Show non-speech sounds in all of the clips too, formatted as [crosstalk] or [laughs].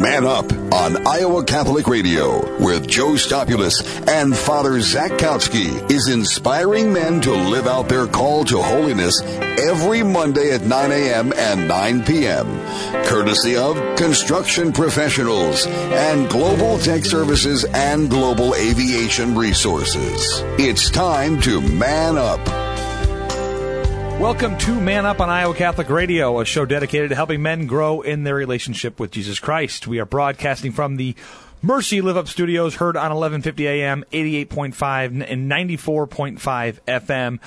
Man Up on Iowa Catholic Radio with Joe Stopulus and Father Zach Kautsky is inspiring men to live out their call to holiness every Monday at 9 a.m. and 9 p.m. Courtesy of Construction Professionals and Global Tech Services and Global Aviation Resources. It's time to man up. Welcome to Man Up on Iowa Catholic Radio, a show dedicated to helping men grow in their relationship with Jesus Christ. We are broadcasting from the Mercy Live Up Studios, heard on 1150 AM, 88.5 and 94.5 FM.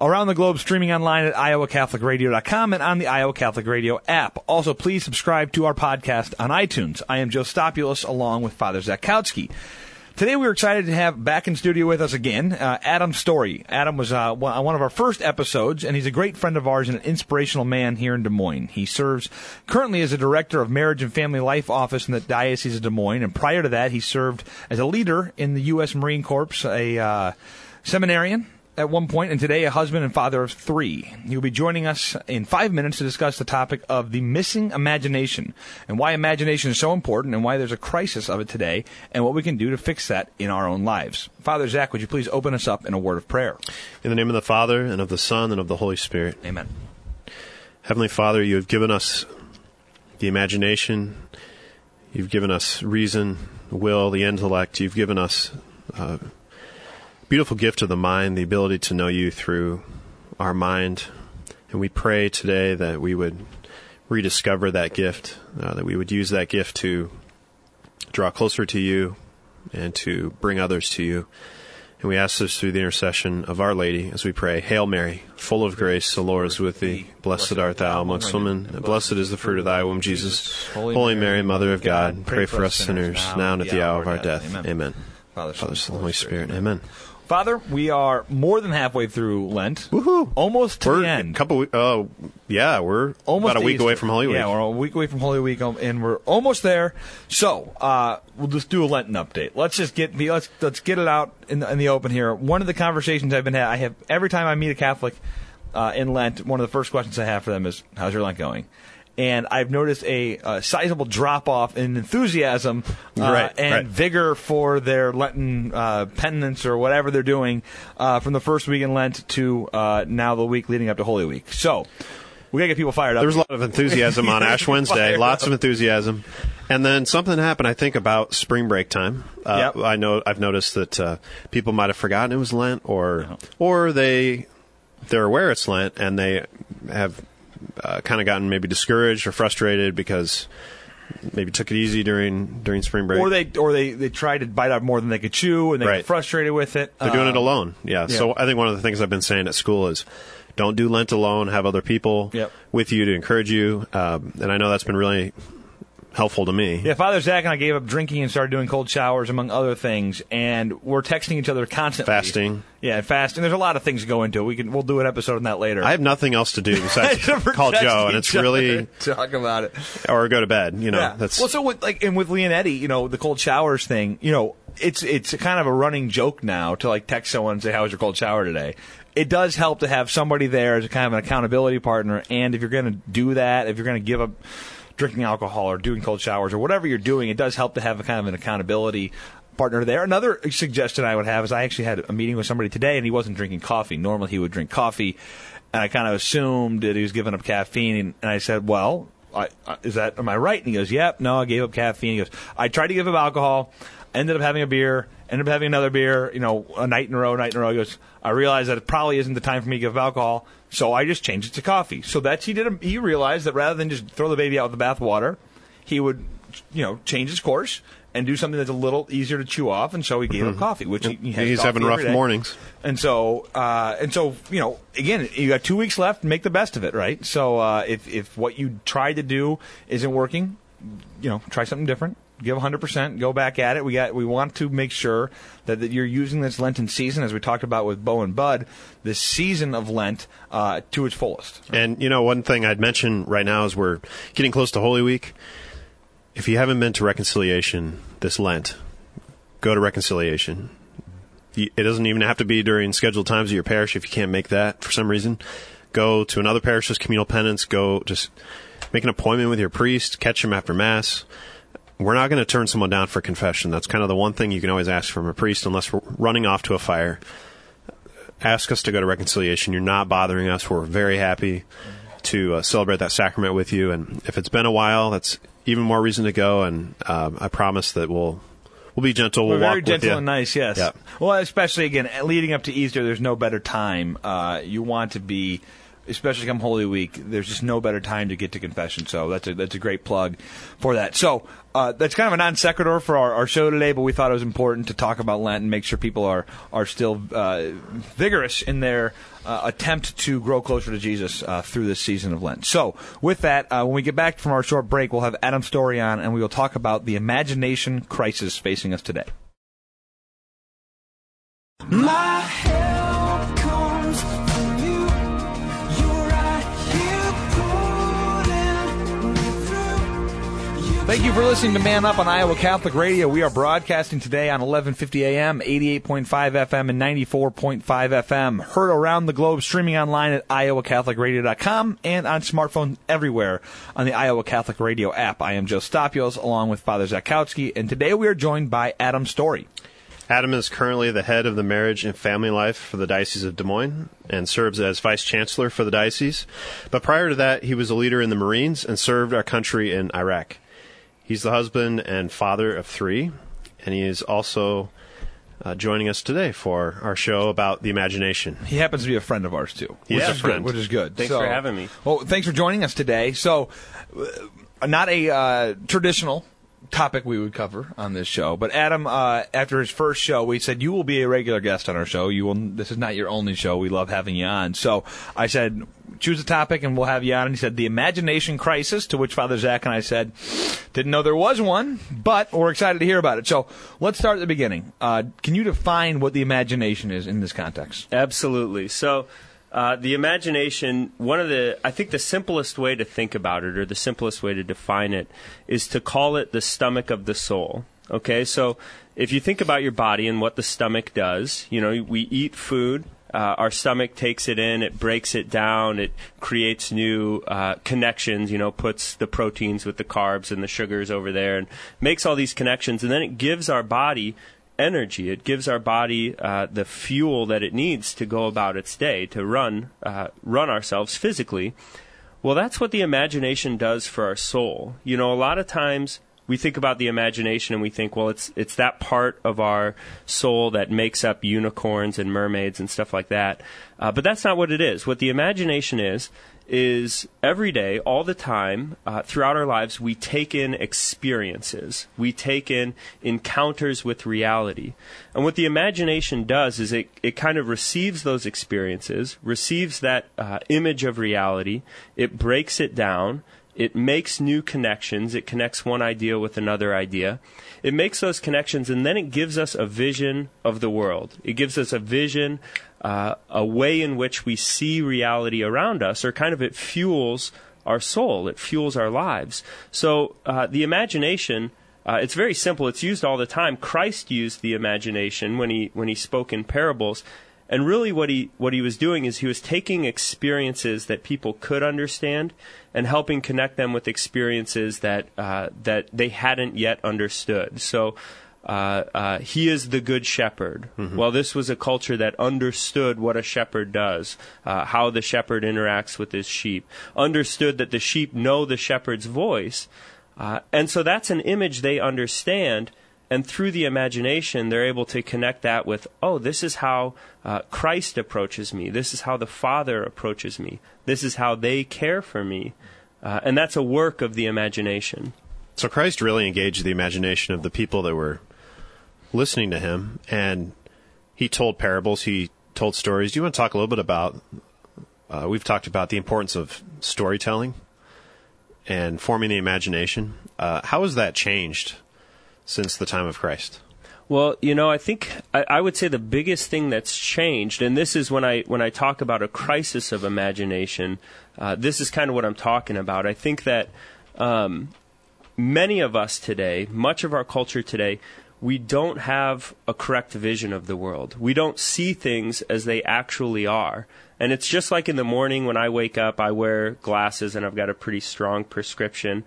Around the globe, streaming online at iowacatholicradio.com and on the Iowa Catholic Radio app. Also, please subscribe to our podcast on iTunes. I am Joe Stopulus, along with Father Zach Zakowski. Today we are excited to have back in studio with us again uh, Adam Story. Adam was uh, one of our first episodes, and he's a great friend of ours and an inspirational man here in Des Moines. He serves currently as a director of marriage and family life office in the Diocese of Des Moines, and prior to that, he served as a leader in the U.S. Marine Corps, a uh, seminarian at one point, and today a husband and father of three. He will be joining us in five minutes to discuss the topic of the missing imagination and why imagination is so important and why there's a crisis of it today and what we can do to fix that in our own lives. Father Zach, would you please open us up in a word of prayer? In the name of the Father, and of the Son, and of the Holy Spirit. Amen. Heavenly Father, you have given us the imagination, you've given us reason, will, the intellect, you've given us. Uh, beautiful gift of the mind, the ability to know you through our mind. And we pray today that we would rediscover that gift, uh, that we would use that gift to draw closer to you and to bring others to you. And we ask this through the intercession of Our Lady as we pray, Hail Mary, full of grace, the Lord is with thee. Blessed art thou amongst women, and blessed is the fruit of thy womb, Jesus. Holy Mary, Mother of God, pray for us sinners, now and at the hour of our death. Amen. Father, Son, Holy Spirit. Amen. Father, we are more than halfway through Lent. Woohoo! Almost to we're the end. A couple. Uh, yeah, we're almost about a week Easter. away from Holy Week. Yeah, we're a week away from Holy Week, and we're almost there. So uh, we'll just do a Lenten update. Let's just get let's let's get it out in the, in the open here. One of the conversations I've been had, I have every time I meet a Catholic uh, in Lent, one of the first questions I have for them is, "How's your Lent going?" And I've noticed a, a sizable drop off in enthusiasm uh, right, and right. vigor for their Lenten uh, penance or whatever they're doing uh, from the first week in Lent to uh, now the week leading up to Holy Week. So we gotta get people fired up. There was a lot of enthusiasm on [laughs] Ash Wednesday, lots of enthusiasm, and then something happened. I think about spring break time. Uh, Yep. I know I've noticed that uh, people might have forgotten it was Lent, or Uh-huh. or they they're aware it's Lent and they have uh, kind of gotten maybe discouraged or frustrated because maybe took it easy during during spring break. or they or they, they tried to bite out more than they could chew and they get Right. frustrated with it. They're doing Uh, it alone. Yeah. yeah. So I think one of the things I've been saying at school is don't do Lent alone. Have other people Yep. with you to encourage you. Um, and I know that's been really helpful to me. Yeah, Father Zach and I gave up drinking and started doing cold showers, among other things, and we're texting each other constantly. Fasting. Yeah, and fasting. There's a lot of things that go into it. We can we'll do an episode on that later. I have nothing else to do [laughs] besides call Joe, and it's really [laughs] talk about it. or go to bed. You know, yeah. that's well, so with like and with Leonetti, you know, the cold showers thing, you know, it's it's kind of a running joke now to like text someone and say, "How was your cold shower today?" It does help to have somebody there as a kind of an accountability partner, and if you're going to do that, if you're going to give up drinking alcohol or doing cold showers or whatever you're doing, it does help to have a kind of an accountability partner there. Another suggestion I would have is I actually had a meeting with somebody today, and he wasn't drinking coffee. Normally, he would drink coffee, and I kind of assumed that he was giving up caffeine, and, and I said, "Well." I, is that am I right? And he goes, "Yep." No, I gave up caffeine. He goes, "I tried to give up alcohol, ended up having a beer, ended up having another beer. You know, a night in a row, night in a row." He goes, "I realized that it probably isn't the time for me to give up alcohol, so I just changed it to coffee." So that's he did. A, he realized that rather than just throw the baby out with the bathwater, he would, you know, change his course and do something that's a little easier to chew off. And so he gave up coffee, which he, he has he's having rough day. mornings. And so, uh, and so, you know, again, you got two weeks left. Make the best of it, right? So, uh, if if what you tried to do isn't working, you know, try something different. Give 100%. Go back at it. We got. We want to make sure that, that you're using this Lenten season, as we talked about with Bo and Bud, this season of Lent uh, to its fullest. And you know, one thing I'd mention right now is we're getting close to Holy Week. If you haven't been to reconciliation this Lent, go to reconciliation. It doesn't even have to be during scheduled times of your parish if you can't make that for some reason. Go to another parish's communal penance. Go just make an appointment with your priest. Catch him after mass. We're not going to turn someone down for confession. That's kind of the one thing you can always ask from a priest, unless we're running off to a fire. Ask us to go to reconciliation. You're not bothering us. We're very happy to uh, celebrate that sacrament with you. And if it's been a while, that's even more reason to go. And um, I promise that we'll we'll be gentle. We're We'll very walk gentle with you. and nice, yes. Yeah. Well, especially again leading up to Easter, there's no better time. Uh, you want to be, especially come Holy Week. There's just no better time to get to confession. So that's a that's a great plug for that. So uh, that's kind of a non sequitur for our, our show today, but we thought it was important to talk about Lent and make sure people are are still uh, vigorous in their uh, attempt to grow closer to Jesus uh, through this season of Lent. So, with that, uh, when we get back from our short break, we'll have Adam Story on, and we will talk about the imagination crisis facing us today. My Thank you for listening to Man Up on Iowa Catholic Radio. We are broadcasting today on 1150 AM, 88.5 FM, and 94.5 FM. Heard around the globe, streaming online at iowacatholicradio.com and on smartphones everywhere on the Iowa Catholic Radio app. I am Joe Stopulus, along with Father Zakowski, and today we are joined by Adam Story. Adam is currently the head of the marriage and family life for the Diocese of Des Moines and serves as vice chancellor for the diocese. But prior to that, he was a leader in the Marines and served our country in Iraq. He's the husband and father of three, and he is also uh, joining us today for our show about the imagination. He happens to be a friend of ours too, He which is is a good. friend. Which is good. Thanks for having me. Well, thanks for joining us today. So, uh, not a uh, traditional topic we would cover on this show, but Adam, uh, after his first show, we said you will be a regular guest on our show. You will. This is not your only show. We love having you on. So I said. Choose a topic and we'll have you on. And he said, The imagination crisis, to which Father Zach and I said, Didn't know there was one, but we're excited to hear about it. So let's start at the beginning. Uh, can you define what the imagination is in this context? Absolutely. So, uh, the imagination, one of the, I think the simplest way to think about it, or the simplest way to define it, is to call it the stomach of the soul. Okay, so if you think about your body and what the stomach does, you know, we eat food. Uh, our stomach takes it in, it breaks it down, it creates new uh, connections, you know, puts the proteins with the carbs and the sugars over there and makes all these connections. And then it gives our body energy. It gives our body uh, the fuel that it needs to go about its day to run uh, run ourselves physically. Well, that's what the imagination does for our soul. You know, a lot of times we think about the imagination and we think, well, it's it's that part of our soul that makes up unicorns and mermaids and stuff like that. Uh, but that's not what it is. What the imagination is is every day, all the time, uh, throughout our lives, we take in experiences. We take in encounters with reality. And what the imagination does is it, it kind of receives those experiences, receives that uh, image of reality, it breaks it down, it makes new connections. It connects one idea with another idea. It makes those connections, and then it gives us a vision of the world. It gives us a vision, uh, a way in which we see reality around us, or kind of it fuels our soul. It fuels our lives. So uh, the imagination. Uh, it's very simple. It's used all the time. Christ used the imagination when he when he spoke in parables, and really what he what he was doing is he was taking experiences that people could understand and helping connect them with experiences that uh, that they hadn't yet understood. So. Uh, uh, he is the good shepherd. Well, this was a culture that understood what a shepherd does, uh, how the shepherd interacts with his sheep, understood that the sheep know the shepherd's voice, uh, and so that's an image they understand. And through the imagination, they're able to connect that with, oh, this is how uh, Christ approaches me. This is how the Father approaches me. This is how they care for me. Uh, and that's a work of the imagination. So Christ really engaged the imagination of the people that were listening to him, and he told parables, he told stories. Do you want to talk a little bit about? Uh, we've talked about the importance of storytelling and forming the imagination. Uh, how has that changed since the time of Christ? Well, you know, I think I, I would say the biggest thing that's changed, and this is when I when I talk about a crisis of imagination. Uh, this is kind of what I'm talking about. I think that um, many of us today, much of our culture today, we don't have a correct vision of the world. We don't see things as they actually are. And it's just like in the morning when I wake up, I wear glasses and I've got a pretty strong prescription.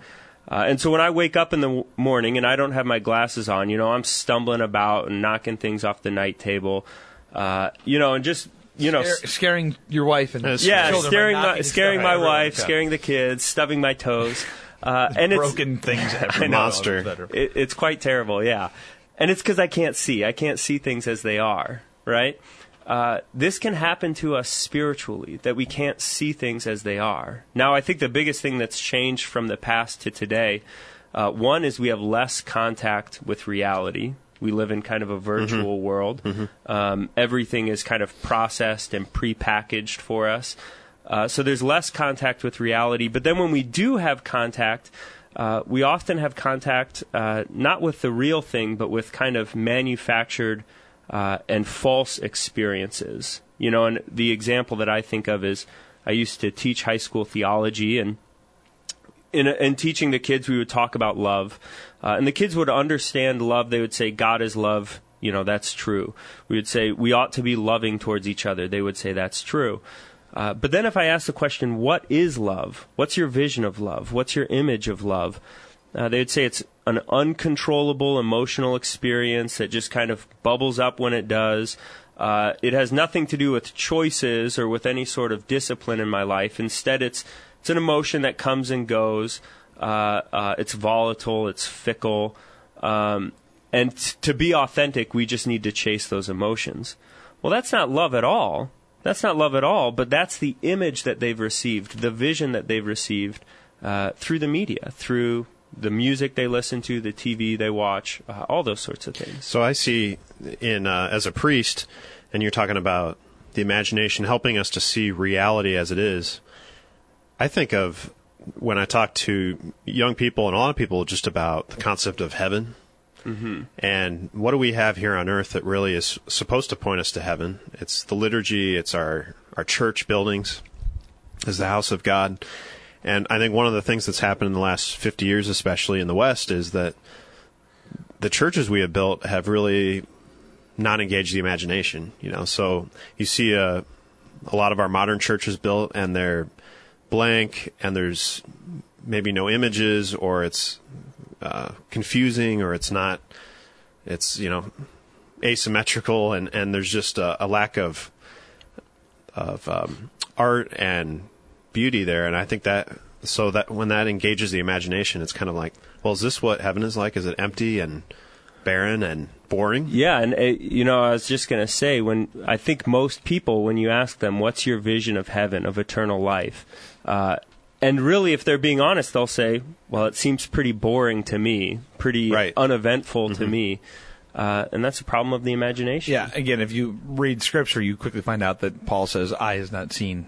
Uh, and so when I wake up in the w- morning and I don't have my glasses on, you know, I'm stumbling about and knocking things off the night table, uh, you know, and just you know, Scare- scaring your wife and Yes. yeah, children by scaring my scaring my wife, Yeah. scaring the kids, stubbing my toes, uh, and it's broken things. [laughs] everywhere. Monster. It's it, it's quite terrible, yeah. And it's because I can't see. I can't see things as they are, right? Uh, this can happen to us spiritually, that we can't see things as they are. Now, I think the biggest thing that's changed from the past to today, uh, one is we have less contact with reality. We live in kind of a virtual world. Um, everything is kind of processed and prepackaged for us. Uh, so there's less contact with reality. But then when we do have contact, uh, we often have contact uh, not with the real thing, but with kind of manufactured uh, and false experiences. You know, and the example that I think of is I used to teach high school theology, and in, in teaching the kids, we would talk about love. Uh, and the kids would understand love. They would say, God is love. You know, that's true. We would say, we ought to be loving towards each other. They would say, that's true. Uh, but then if I ask the question, what is love? What's your vision of love? What's your image of love? Uh, they would say it's an uncontrollable emotional experience that just kind of bubbles up when it does. Uh, it has nothing to do with choices or with any sort of discipline in my life. Instead, it's it's an emotion that comes and goes. Uh, uh, it's volatile. It's fickle. Um, and t- to be authentic, we just need to chase those emotions. Well, that's not love at all. That's not love at all. But that's the image that they've received, the vision that they've received uh, through the media, through the music they listen to, the TV they watch, uh, all those sorts of things. So I see in uh, as a priest, and you're talking about the imagination helping us to see reality as it is. I think of when I talk to young people and a lot of people just about the concept of heaven. Mm-hmm. And what do we have here on earth that really is supposed to point us to heaven? It's the liturgy, it's our, our church buildings, is the house of God. And I think one of the things that's happened in the last 50 years, especially in the West, is that the churches we have built have really not engaged the imagination. You know, so you see a a lot of our modern churches built, and they're blank, and there's maybe no images, or it's uh, confusing, or it's not. It's you know asymmetrical, and and there's just a, a lack of of um, art and beauty there, and I think that so that when that engages the imagination, it's kind of like, well, is this what heaven is like? Is it empty and barren and boring? Yeah, and uh, you know, I was just going to say when I think most people, when you ask them, "What's your vision of heaven, of eternal life?" Uh, and really, if they're being honest, they'll say, "Well, it seems pretty boring to me, pretty Right. uneventful to me," uh, and that's a problem of the imagination. Yeah, again, if you read scripture, you quickly find out that Paul says, "Eye has not seen,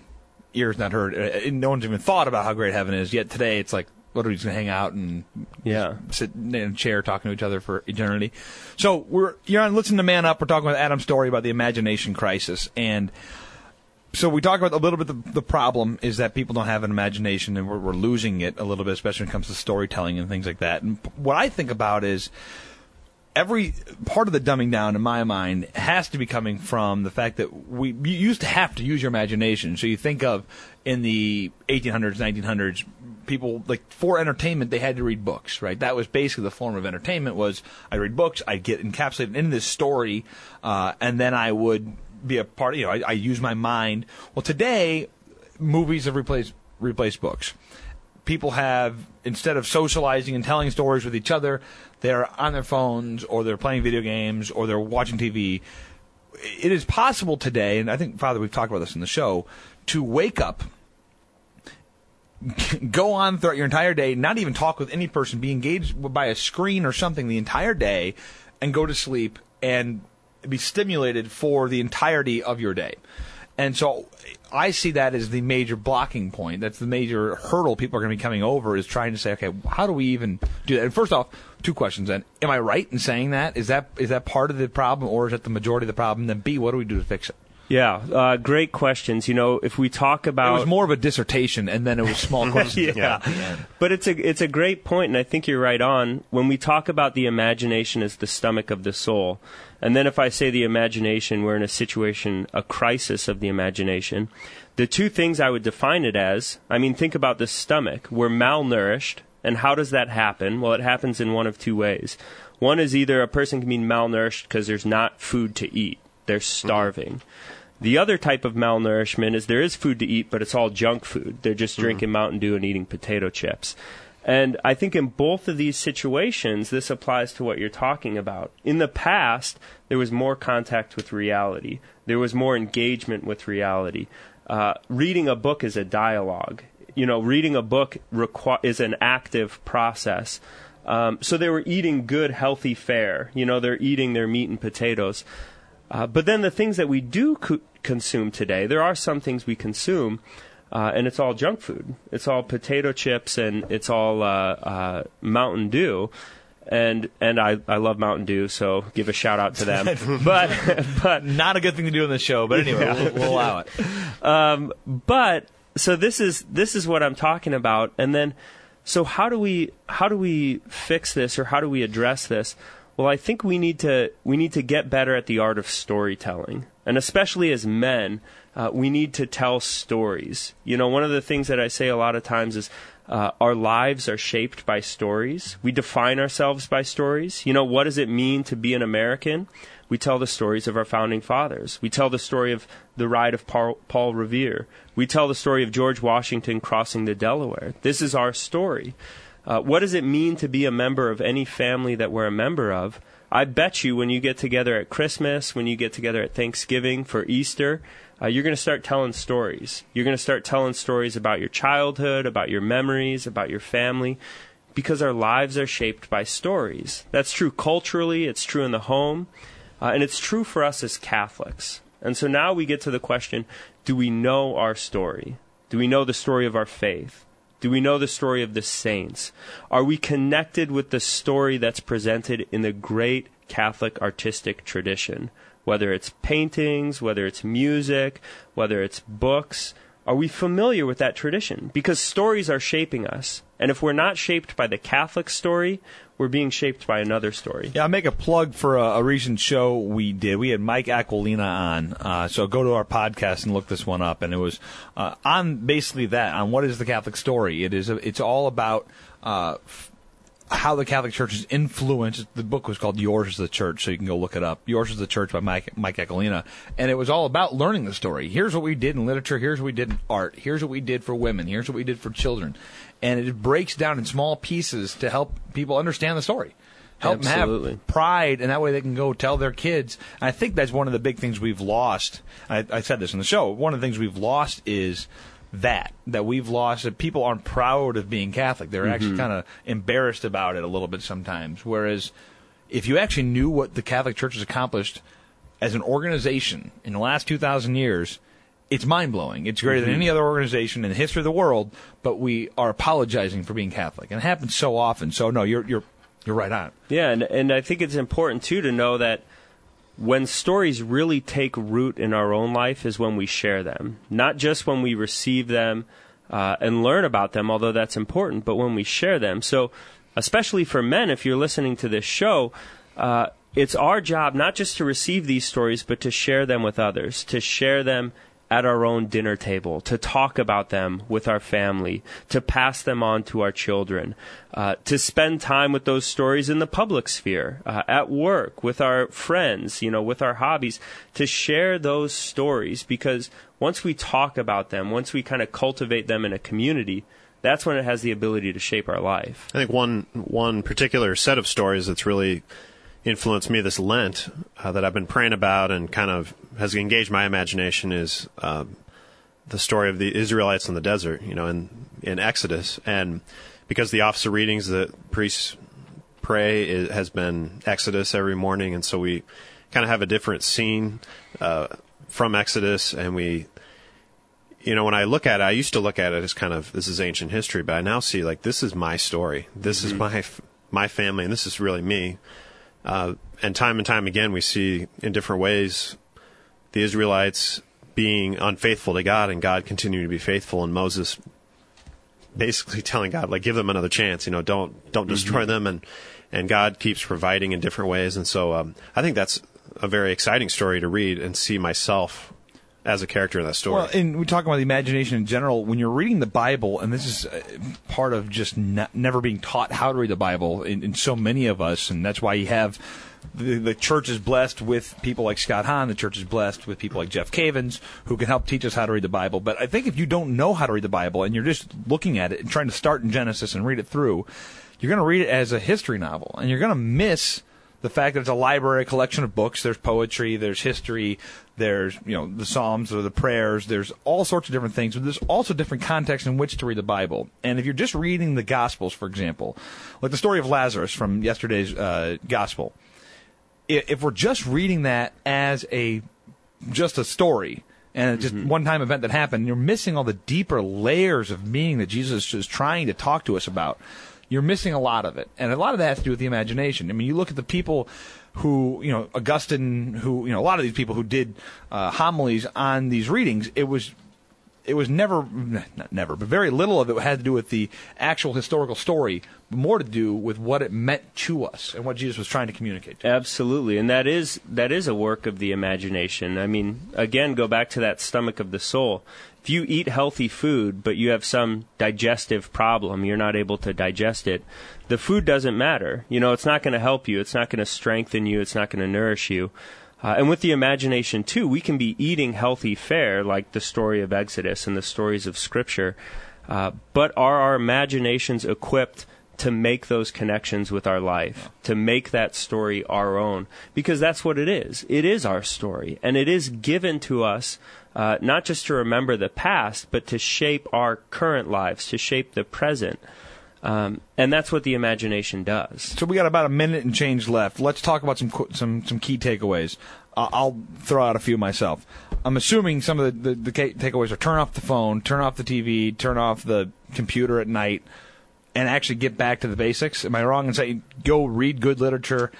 ear has not heard." Uh, No one's even thought about how great heaven is. Yet today, it's like, what are we just gonna hang out and Yeah. sit in a chair talking to each other for eternity? So we're you're on listen to Man Up. We're talking with Adam Story about the imagination crisis, and so we talk about a little bit. The, the problem is that people don't have an imagination, and we're, we're losing it a little bit, especially when it comes to storytelling and things like that. And what I think about is every part of the dumbing down in my mind has to be coming from the fact that we you used to have to use your imagination. So you think of in the 1800s, 1900s, people like for entertainment they had to read books, right? That was basically the form of entertainment. Was I read books, I get encapsulated in this story, uh, and then I would be a part. of You know, I, I use my mind. Well, today movies have replaced replaced books people have instead of socializing and telling stories with each other, they're on their phones or they're playing video games or they're watching TV. It is possible today, and I think Father, we've talked about this in the show, to wake up, [laughs] go on throughout your entire day, not even talk with any person, be engaged by a screen or something the entire day, and go to sleep and be stimulated for the entirety of your day. And so I see that as the major blocking point. That's the major hurdle people are going to be coming over is trying to say, okay, how do we even do that? And first off, two questions. Then, am I right in saying that? Is that is that part of the problem, or is that the majority of the problem? Then, B, what do we do to fix it? Yeah, uh, great questions. You know, if we talk about It was more of a dissertation, and then it was small [laughs] questions. yeah. But it's a it's a great point, and I think you're right on. When we talk about the imagination as the stomach of the soul, and then if I say the imagination, we're in a situation, a crisis of the imagination. The two things I would define it as, I mean, think about the stomach. We're malnourished, And how does that happen? Well, it happens in one of two ways. One is either a person can be malnourished because there's not food to eat, they're starving. The other type of malnourishment is there is food to eat, but it's all junk food. They're just drinking Mountain Dew and eating potato chips. And I think in both of these situations, this applies to what you're talking about. In the past, there was more contact with reality, there was more engagement with reality. Uh, reading a book is a dialogue. You know, reading a book requi- is an active process. Um, so they were eating good, healthy fare. You know, they're eating their meat and potatoes. Uh, but then the things that we do co- consume today, there are some things we consume, uh, and it's all junk food. It's all potato chips and it's all uh, uh, Mountain Dew. And and I, I love Mountain Dew, so give a shout out to them. [laughs] [laughs] but but Not a good thing to do in the show, but anyway, we'll, we'll allow it. [laughs] um, but so this is this is what I'm talking about, and then so how do we how do we fix this or how do we address this? Well, I think we need to we need to get better at the art of storytelling, and especially as men, uh, we need to tell stories. You know, one of the things that I say a lot of times is. Uh, our lives are shaped by stories. We define ourselves by stories. You know, what does it mean to be an American? We tell the stories of our founding fathers. We tell the story of the ride of Paul, Paul Revere. We tell the story of George Washington crossing the Delaware. This is our story. Uh, what does it mean to be a member of any family that we're a member of? I bet you when you get together at Christmas, when you get together at Thanksgiving, for Easter, uh, you're going to start telling stories. You're going to start telling stories about your childhood, about your memories, about your family, because our lives are shaped by stories. That's true culturally, it's true in the home, uh, and it's true for us as Catholics. And so now we get to the question do we know our story? Do we know the story of our faith? Do we know the story of the saints? Are we connected with the story that's presented in the great Catholic artistic tradition? Whether it's paintings, whether it's music, whether it's books, are we familiar with that tradition? Because stories are shaping us. And if we're not shaped by the Catholic story, we're being shaped by another story. Yeah, I'll make a plug for a, a recent show we did. We had Mike Aquilina on. Uh, so go to our podcast and look this one up. And it was uh, on basically that, on what is the Catholic story. It is. It's all about uh, f- how the Catholic Church is influenced. The book was called Yours is the Church, so you can go look it up. Yours is the Church by Mike, Mike Aquilina. And it was all about learning the story. Here's what we did in literature. Here's what we did in art. Here's what we did for women. Here's what we did for children. And it breaks down in small pieces to help people understand the story. Help them have pride, and that way they can go tell their kids. And I think that's one of the big things we've lost. I, I said this in the show. One of the things we've lost is that that we've lost that people aren't proud of being Catholic. They're actually mm-hmm. kind of embarrassed about it a little bit sometimes. Whereas if you actually knew what the Catholic Church has accomplished as an organization in the last 2,000 years, it's mind blowing. It's greater than mm-hmm. any other organization in the history of the world, but we are apologizing for being Catholic. And it happens so often. So, no, you're, you're, you're right on. Yeah, and, and I think it's important too to know that when stories really take root in our own life is when we share them, not just when we receive them uh, and learn about them, although that's important, but when we share them. So, especially for men, if you're listening to this show, uh, it's our job not just to receive these stories, but to share them with others, to share them at our own dinner table, to talk about them with our family, to pass them on to our children, uh, to spend time with those stories in the public sphere, uh, at work, with our friends, you know, with our hobbies, to share those stories because once we talk about them, once we kind of cultivate them in a community, that's when it has the ability to shape our life. I think one one particular set of stories that's really influenced me this Lent uh, that I've been praying about and kind of has engaged my imagination is uh, the story of the Israelites in the desert, you know, in in Exodus, and because the Office of Readings that priests pray it has been Exodus every morning, and so we kind of have a different scene uh, from Exodus, and we you know, when I look at it, I used to look at it as kind of this is ancient history, but I now see like this is my story. This is my my family, and this is really me. Uh, and time and time again, we see in different ways the Israelites being unfaithful to God, and God continuing to be faithful, and Moses basically [laughs] telling God like, give them another chance. You know, don't don't destroy them, and and God keeps providing in different ways. And so um, I think that's a very exciting story to read and see myself as a character in that story. Well, and we talk about the imagination in general. When you're reading the Bible, and this is uh, part of just ne- never being taught how to read the Bible in, in so many of us, and that's why you have the, the church is blessed with people like Scott Hahn. The church is blessed with people like Jeff Cavins who can help teach us how to read the Bible. But I think if you don't know how to read the Bible and you're just looking at it and trying to start in Genesis and read it through, you're going to read it as a history novel, and you're going to miss the fact that it's a library a collection of books there's poetry there's history there's you know the psalms or the prayers. There's all sorts of different things but there's also different contexts in which to read the bible. And if you're just reading the gospels for example like the story of lazarus from yesterday's uh, gospel if we're just reading that as a just a story and it's just one time event that happened, you're missing all the deeper layers of meaning that Jesus is trying to talk to us about. You're missing a lot of it. And a lot of that has to do with the imagination. I mean, you look at the people who, you know, Augustine, who, you know, a lot of these people who did uh, homilies on these readings, it was it was never, not never, but very little of it had to do with the actual historical story, more to do with what it meant to us and what Jesus was trying to communicate. To us. Absolutely, and that is that is a work of the imagination. I mean, again, go back to that stomach of the soul. If you eat healthy food, but you have some digestive problem, you're not able to digest it. The food doesn't matter. You know, it's not going to help you. It's not going to strengthen you. It's not going to nourish you. Uh, and with the imagination too, we can be eating healthy fare, like the story of Exodus and the stories of Scripture. Uh, but are our imaginations equipped to make those connections with our life, to make that story our own? Because that's what it is. It is our story, and it is given to us uh, not just to remember the past, but to shape our current lives, to shape the present. Um, and that's what the imagination does. So we got about a minute and change left. Let's talk about some some some key takeaways. Uh, I'll throw out a few myself. I'm assuming some of the, the, the takeaways are turn off the phone, turn off the TV, turn off the computer at night, and actually get back to the basics. Am I wrong in saying go read good literature,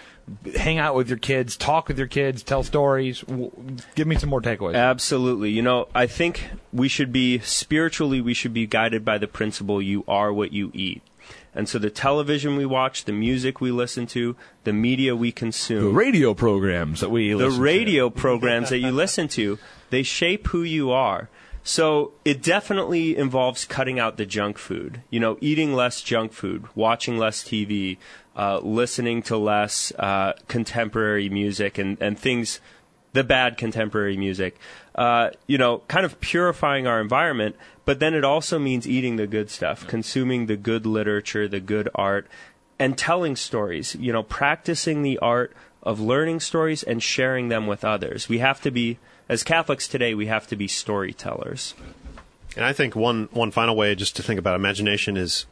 hang out with your kids, talk with your kids, tell stories? Give me some more takeaways. Absolutely. You know, I think we should be spiritually we should be guided by the principle you are what you eat. And so the television we watch, the music we listen to, the media we consume, the radio programs that we the listen to. radio programs that you listen to, they shape who you are. So it definitely involves cutting out the junk food. You know, eating less junk food, watching less TV, uh, listening to less uh, contemporary music and, and things, the bad contemporary music. Uh, you know, kind of purifying our environment. But then it also means eating the good stuff, consuming the good literature, the good art, and telling stories. You know, practicing the art of learning stories and sharing them with others. We have to be, as Catholics today, we have to be storytellers. And I think one one final way just to think about imagination is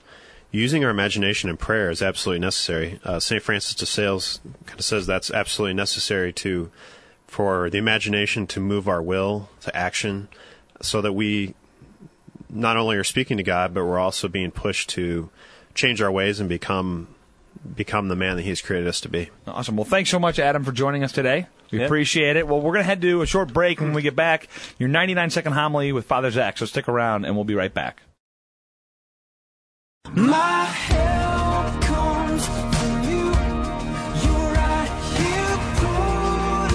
using our imagination in prayer is absolutely necessary. Uh, Saint Francis de Sales kind of says that's absolutely necessary to for the imagination to move our will to action, so that we not only are speaking to God, but we're also being pushed to change our ways and become become the man that He's created us to be. Awesome. Well, thanks so much, Adam, for joining us today. We Yeah. appreciate it. Well, we're going to head to a short break. When we get back, your 99 second homily with Father Zach. So stick around, and we'll be right back. My help comes from you. You're right here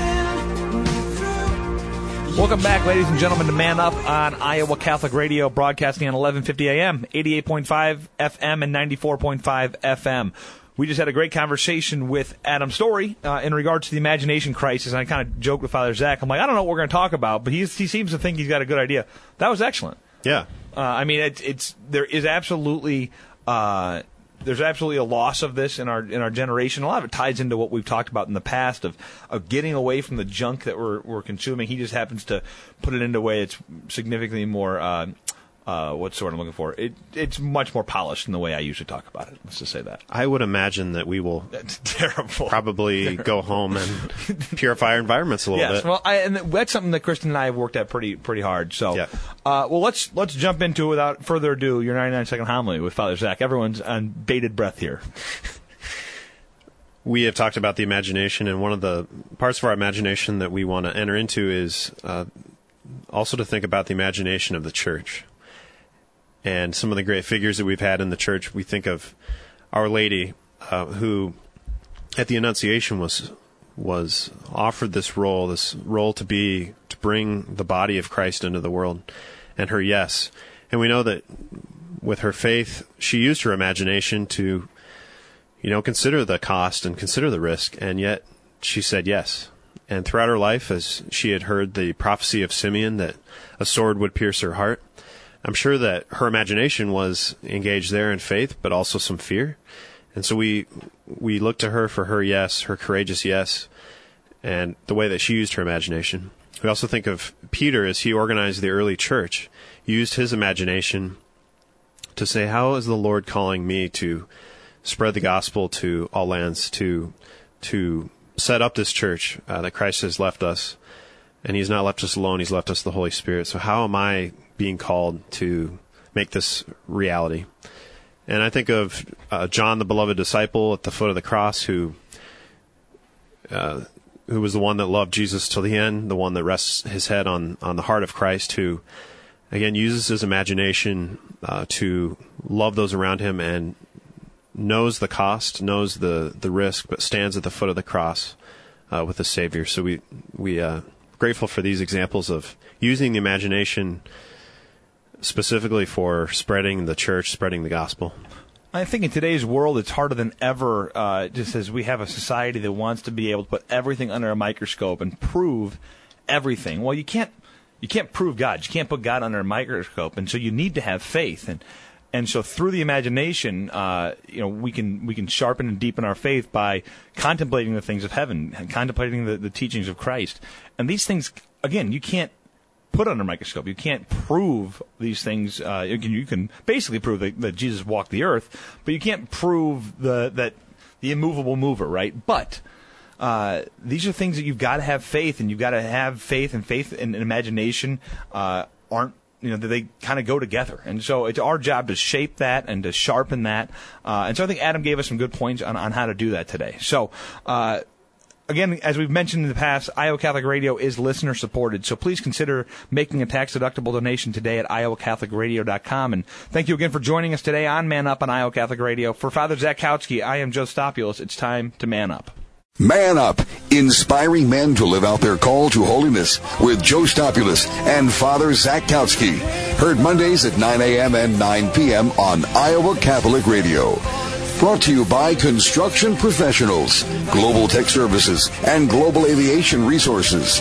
pulling me through. Welcome back, ladies and gentlemen, to Man Up on Iowa Catholic Radio, broadcasting on 1150 AM, 88.5 FM, and 94.5 FM. We just had a great conversation with Adam Story uh, in regards to the imagination crisis. And I kind of joked with Father Zach. I'm like, I don't know what we're going to talk about, but he's, he seems to think he's got a good idea. That was excellent. Yeah. Uh, I mean, it's it's there is absolutely uh, there's absolutely a loss of this in our in our generation. A lot of it ties into what we've talked about in the past of of getting away from the junk that we're we're consuming. He just happens to put it into a way it's significantly more. Uh, what's the word I'm looking for? It it's much more polished than the way I usually talk about it. Let's just say that. I would imagine that we will That's [laughs] terrible. probably [laughs] go home and purify our environments a little Yes, bit. well, I, and that's something that Kristen and I have worked at pretty pretty hard. So, Yeah. uh, well, let's let's jump into it without further ado. Your 99 second homily with Father Zach. Everyone's on bated breath here. we have talked about the imagination, and one of the parts of our imagination that we want to enter into is uh, also to think about the imagination of the church. And some of the great figures that we've had in the church, we think of Our Lady, uh, who at the Annunciation was was offered this role, this role to be to bring the body of Christ into the world, and her yes. And we know that with her faith, she used her imagination to, you know, consider the cost and consider the risk, and yet she said yes. And throughout her life, as she had heard the prophecy of Simeon that a sword would pierce her heart, I'm sure that her imagination was engaged there in faith, but also some fear. And so we we look to her for her yes, her courageous yes, and the way that she used her imagination. We also think of Peter as he organized the early church, used his imagination to say, How is the Lord calling me to spread the gospel to all lands, to to set up this church uh, that Christ has left us, and He's not left us alone; He's left us the Holy Spirit. So, how am I being called to make this reality? And I think of uh, John, the beloved disciple, at the foot of the cross, who uh, who was the one that loved Jesus till the end, the one that rests his head on on the heart of Christ, who again uses his imagination uh, to love those around him and knows the cost, knows the the risk, but stands at the foot of the cross uh, with the Savior. So we we uh, grateful for these examples of using the imagination specifically for spreading the church, spreading the gospel. I think in today's world, it's harder than ever. Uh, just as we have a society that wants to be able to put everything under a microscope and prove everything. Well, you can't. You can't prove God. You can't put God under a microscope, and so you need to have faith. And and so through the imagination, uh, you know, we can we can sharpen and deepen our faith by contemplating the things of heaven contemplating the, the teachings of Christ. And these things, again, you can't put under a microscope. You can't prove these things. Uh, you, can, you can basically prove that, that Jesus walked the earth, but you can't prove the that the immovable mover, right? But uh, these are things that you've got to have faith, and you've got to have faith, and faith and, and imagination uh, aren't. You know, they kind of go together. And so it's our job to shape that and to sharpen that. Uh, and so I think Adam gave us some good points on, on how to do that today. So, uh, again, as we've mentioned in the past, Iowa Catholic Radio is listener supported. So please consider making a tax deductible donation today at iowacatholicradio.com. And thank you again for joining us today on Man Up on Iowa Catholic Radio. For Father Zach Zakowski, I am Joe Stopulus. It's time to man up. Man Up, inspiring men to live out their call to holiness with Joe Stopulus and Father Zach Kautsky. Heard Mondays at 9 a.m. and 9 p.m. on Iowa Catholic Radio. Brought to you by Construction Professionals, Global Tech Services, and Global Aviation Resources.